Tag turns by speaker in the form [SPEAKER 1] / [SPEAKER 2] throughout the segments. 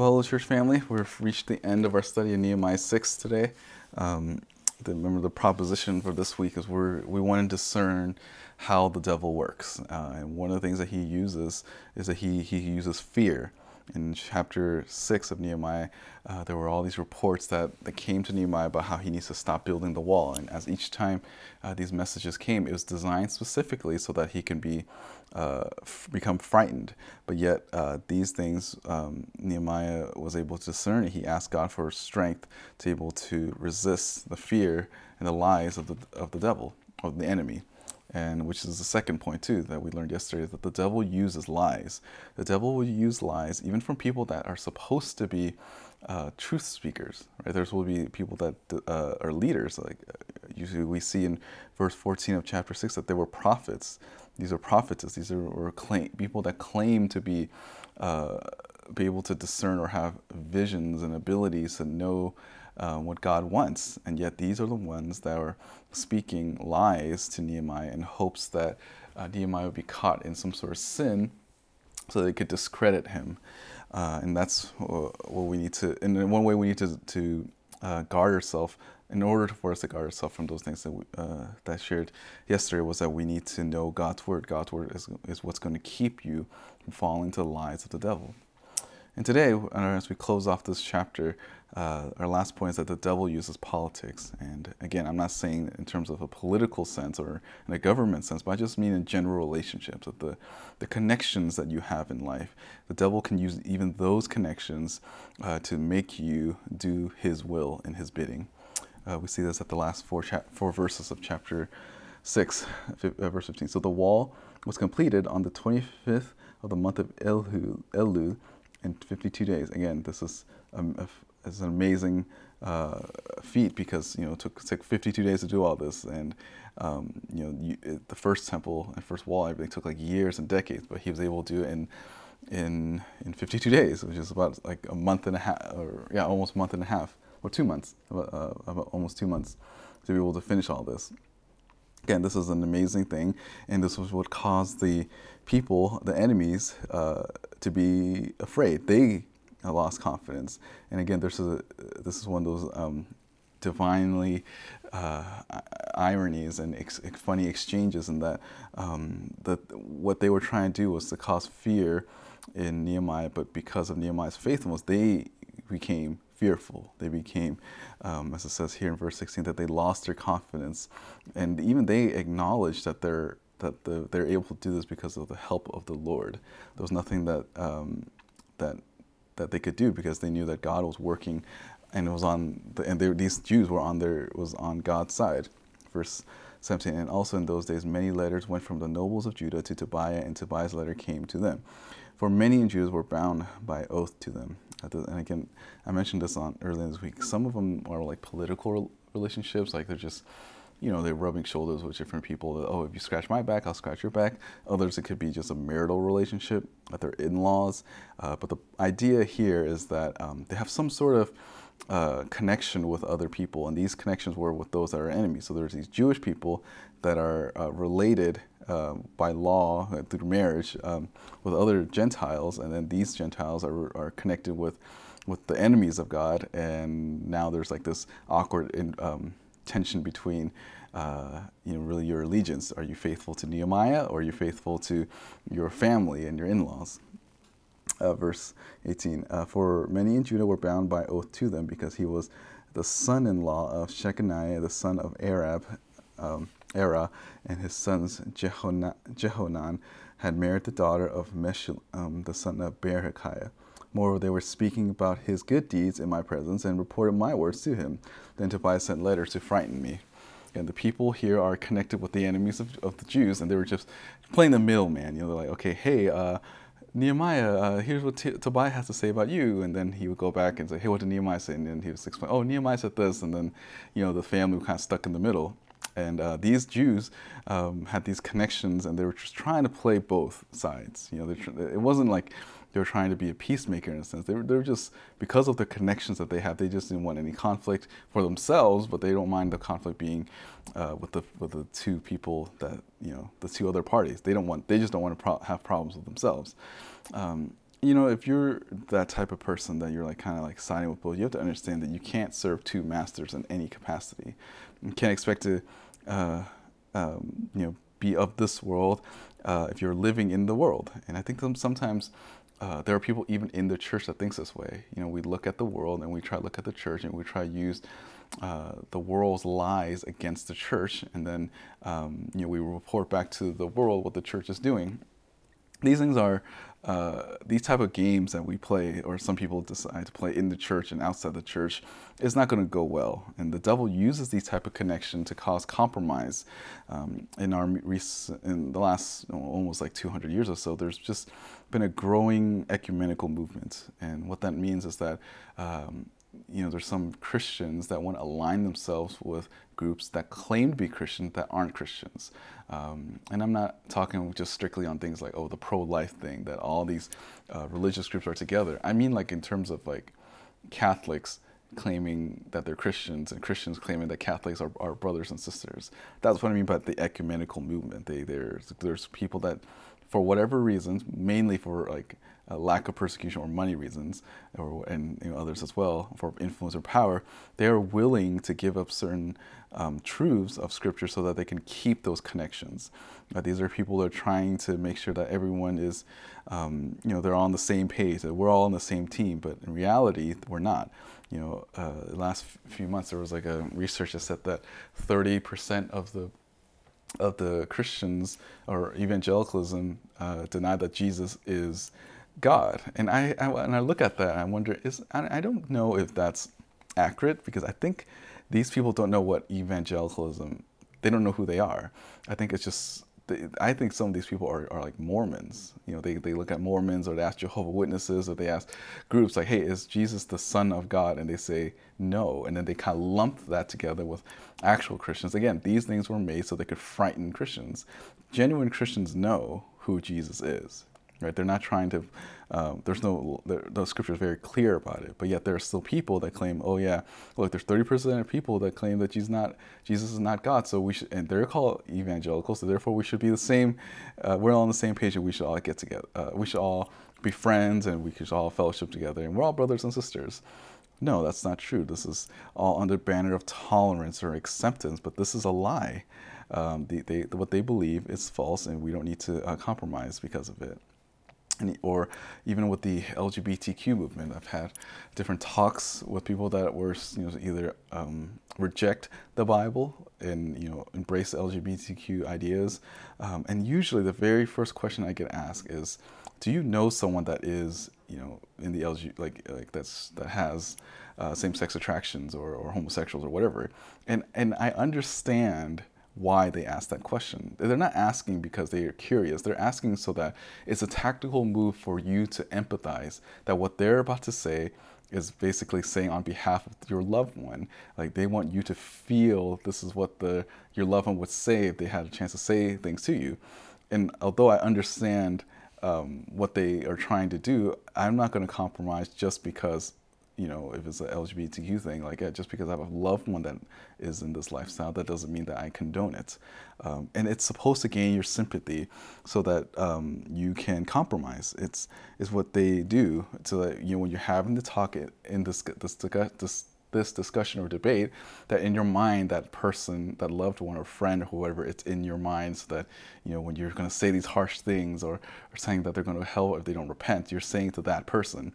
[SPEAKER 1] Well, church family, we've reached the end of our study in Nehemiah 6 today. Um, the, remember, the proposition for this week is we we want to discern how the devil works. Uh, and one of the things that he uses is that he, he uses fear in chapter 6 of Nehemiah, uh, there were all these reports that, that came to Nehemiah about how he needs to stop building the wall. And as each time uh, these messages came, it was designed specifically so that he can be uh, f- become frightened. But yet, uh, these things um, Nehemiah was able to discern. He asked God for strength to be able to resist the fear and the lies of the, of the devil, of the enemy and which is the second point too that we learned yesterday that the devil uses lies. The devil will use lies even from people that are supposed to be uh, truth speakers right? There's will be people that uh, are leaders. Like uh, usually we see in verse 14 of chapter 6 that there were prophets. These are prophetess. These are or claim, people that claim to be uh, be able to discern or have visions and abilities to know uh, what God wants. And yet, these are the ones that are speaking lies to Nehemiah in hopes that uh, Nehemiah would be caught in some sort of sin so they could discredit him. Uh, and that's what we need to, in one way, we need to, to uh, guard ourselves in order for us to guard ourselves from those things that we, uh, that shared yesterday was that we need to know God's word. God's word is, is what's going to keep you from falling to the lies of the devil. And today, as we close off this chapter, uh, our last point is that the devil uses politics. And again, I'm not saying in terms of a political sense or in a government sense, but I just mean in general relationships, that the, the connections that you have in life. The devil can use even those connections uh, to make you do his will and his bidding. Uh, we see this at the last four, cha- four verses of chapter 6, uh, verse 15. So the wall was completed on the 25th of the month of Elul, Elul in 52 days. Again, this is um, a, is an amazing uh, feat because you know it took, it took 52 days to do all this, and um, you know you, it, the first temple and first wall everything took like years and decades, but he was able to do it in in in 52 days, which is about like a month and a half, or yeah, almost a month and a half, or two months, about, uh, about almost two months to be able to finish all this. Again, this is an amazing thing, and this was what caused the people, the enemies, uh, to be afraid. They lost confidence. And again, this is a, this is one of those um, divinely uh, ironies and ex- funny exchanges, in that um, that what they were trying to do was to cause fear in Nehemiah, but because of Nehemiah's faithfulness, they became fearful. They became, um, as it says here in verse 16, that they lost their confidence, and even they acknowledged that they're that the, they're able to do this because of the help of the Lord. There was nothing that um, that that they could do because they knew that God was working, and it was on the, and they, these Jews were on their was on God's side. Verse 17. And also in those days, many letters went from the nobles of Judah to Tobiah, and Tobiah's letter came to them. For many Jews were bound by oath to them. And again, I mentioned this on earlier this week. Some of them are like political relationships, like they're just you know, they're rubbing shoulders with different people. That, oh, if you scratch my back, I'll scratch your back. Others, it could be just a marital relationship with their in laws. Uh, but the idea here is that um, they have some sort of uh, connection with other people, and these connections were with those that are enemies. So there's these Jewish people that are uh, related uh, by law uh, through marriage um, with other Gentiles, and then these Gentiles are, are connected with with the enemies of God, and now there's like this awkward in, um, tension between uh, you know really your allegiance. Are you faithful to Nehemiah or are you faithful to your family and your in-laws? Uh, verse 18. Uh, For many in Judah were bound by oath to them because he was the son-in-law of Shechaniah, the son of Arah, um, Era, and his sons Jehohanan had married the daughter of Meshullam, um, the son of Berechiah. Moreover, they were speaking about his good deeds in my presence and reported my words to him. Then Tobiah sent letters to frighten me. And the people here are connected with the enemies of, of the Jews, and they were just playing the middleman. You know, they're like, okay, hey, uh, Nehemiah, uh, here's what T- Tobiah has to say about you. And then he would go back and say, hey, what did Nehemiah say? And then he would explain, oh, Nehemiah said this. And then, you know, the family was kind of stuck in the middle. And uh, these Jews um, had these connections, and they were just trying to play both sides. You know, tr- it wasn't like they were trying to be a peacemaker in a sense. They were, they were just, because of the connections that they have, they just didn't want any conflict for themselves, but they don't mind the conflict being uh, with the with the two people that, you know, the two other parties. They don't want, they just don't want to pro- have problems with themselves. Um, you know, if you're that type of person that you're like kind of like siding with both, you have to understand that you can't serve two masters in any capacity. You can't expect to, uh, um, you know, be of this world uh, if you're living in the world. And I think sometimes uh, there are people even in the church that thinks this way. You know, we look at the world and we try to look at the church and we try to use uh, the world's lies against the church, and then um, you know we report back to the world what the church is doing. These things are uh, these type of games that we play, or some people decide to play in the church and outside the church, is not going to go well. And the devil uses these type of connection to cause compromise. Um, in our in the last almost like 200 years or so, there's just been a growing ecumenical movement, and what that means is that. Um, you know, there's some Christians that want to align themselves with groups that claim to be Christians that aren't Christians. Um, and I'm not talking just strictly on things like, oh, the pro life thing, that all these uh, religious groups are together. I mean, like, in terms of like Catholics claiming that they're Christians and Christians claiming that Catholics are, are brothers and sisters. That's what I mean by the ecumenical movement. They, there's, there's people that, for whatever reasons, mainly for like lack of persecution or money reasons, or and you know, others as well for influence or power, they are willing to give up certain um, truths of Scripture so that they can keep those connections. Uh, these are people that are trying to make sure that everyone is, um, you know, they're on the same page, that we're all on the same team. But in reality, we're not. You know, uh, the last few months there was like a research that said that 30% of the of the Christians or evangelicalism uh, deny that Jesus is God. And I, I, and I look at that and I wonder is I, I don't know if that's accurate because I think these people don't know what evangelicalism they don't know who they are. I think it's just I think some of these people are, are like Mormons. You know, they, they look at Mormons or they ask Jehovah Witnesses or they ask groups like, hey, is Jesus the Son of God? And they say no. And then they kind of lump that together with actual Christians. Again, these things were made so they could frighten Christians. Genuine Christians know who Jesus is right? They're not trying to. Um, there's no. The scripture is very clear about it, but yet there are still people that claim, oh yeah, look, there's 30 percent of people that claim that Jesus not Jesus is not God. So we should, and they're called evangelical. So therefore, we should be the same. Uh, we're all on the same page, and we should all get together. Uh, we should all be friends, and we should all fellowship together, and we're all brothers and sisters. No, that's not true. This is all under banner of tolerance or acceptance, but this is a lie. Um, they, they, what they believe is false, and we don't need to uh, compromise because of it or even with the LGBTQ movement. I've had different talks with people that were you know, either um, reject the Bible and you know embrace LGBTQ ideas, um, and usually the very first question I get asked is, "Do you know someone that is you know in the LG like like that's that has uh, same-sex attractions or, or homosexuals or whatever?" And and I understand why they ask that question. They're not asking because they are curious. They're asking so that it's a tactical move for you to empathize that what they're about to say is basically saying on behalf of your loved one. Like they want you to feel this is what the your loved one would say if they had a chance to say things to you. And although I understand um, what they are trying to do, I'm not going to compromise just because you know, if it's an LGBTQ thing, like yeah, just because I have a loved one that is in this lifestyle, that doesn't mean that I condone it. Um, and it's supposed to gain your sympathy so that um, you can compromise. It's is what they do so that you know when you're having the talk in this this this this discussion or debate that in your mind that person that loved one or friend or whoever it's in your mind so that you know when you're going to say these harsh things or, or saying that they're going to hell if they don't repent you're saying to that person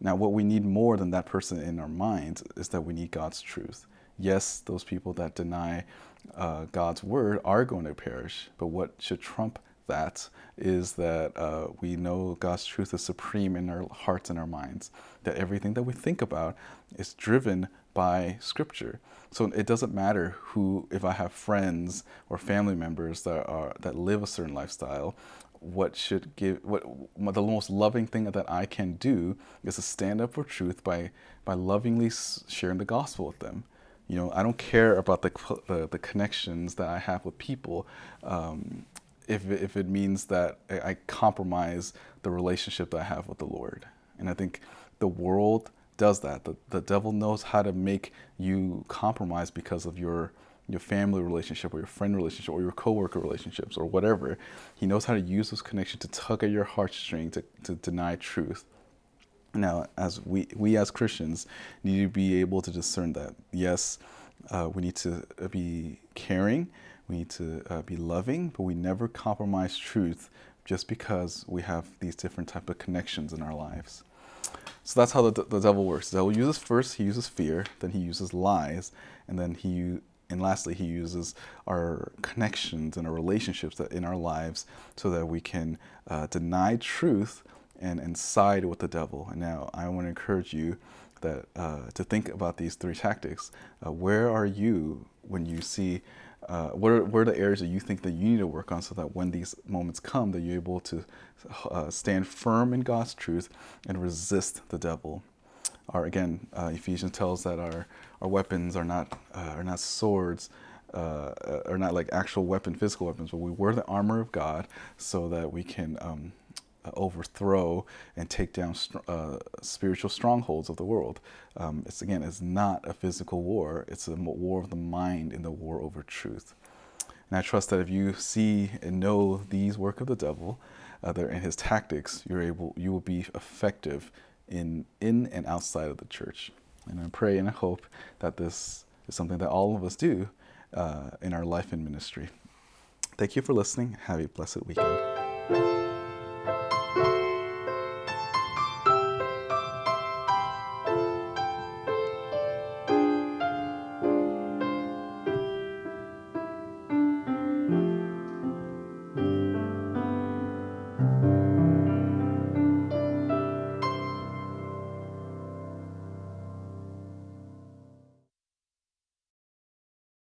[SPEAKER 1] now, what we need more than that person in our minds is that we need God's truth. Yes, those people that deny uh, God's word are going to perish, but what should trump that is that uh, we know God's truth is supreme in our hearts and our minds, that everything that we think about is driven by Scripture. So it doesn't matter who, if I have friends or family members that are that live a certain lifestyle, what should give what, the most loving thing that I can do is to stand up for truth by by lovingly sharing the gospel with them. You know, I don't care about the the, the connections that I have with people. Um, if if it means that I compromise the relationship that I have with the Lord, and I think the world does that. The the devil knows how to make you compromise because of your your family relationship or your friend relationship or your coworker relationships or whatever. He knows how to use those connections to tug at your heartstring to, to deny truth. Now, as we, we as Christians need to be able to discern that. Yes, uh, we need to be caring, we need to uh, be loving, but we never compromise truth just because we have these different type of connections in our lives. So that's how the, the devil works. The devil uses first, he uses fear, then he uses lies, and then he and lastly, he uses our connections and our relationships that in our lives so that we can uh, deny truth and, and side with the devil. And now I want to encourage you that uh, to think about these three tactics. Uh, where are you when you see uh, what, are, what are the areas that you think that you need to work on so that when these moments come that you're able to uh, stand firm in god's truth and resist the devil our again uh, ephesians tells that our, our weapons are not uh, are not swords uh, are not like actual weapon physical weapons but we wear the armor of god so that we can um, overthrow and take down uh, spiritual strongholds of the world. Um, it's again, it's not a physical war. It's a war of the mind in the war over truth. And I trust that if you see and know these work of the devil, uh, in his tactics, you're able, you will be effective in in and outside of the church. And I pray and I hope that this is something that all of us do uh, in our life and ministry. Thank you for listening. Have a blessed weekend.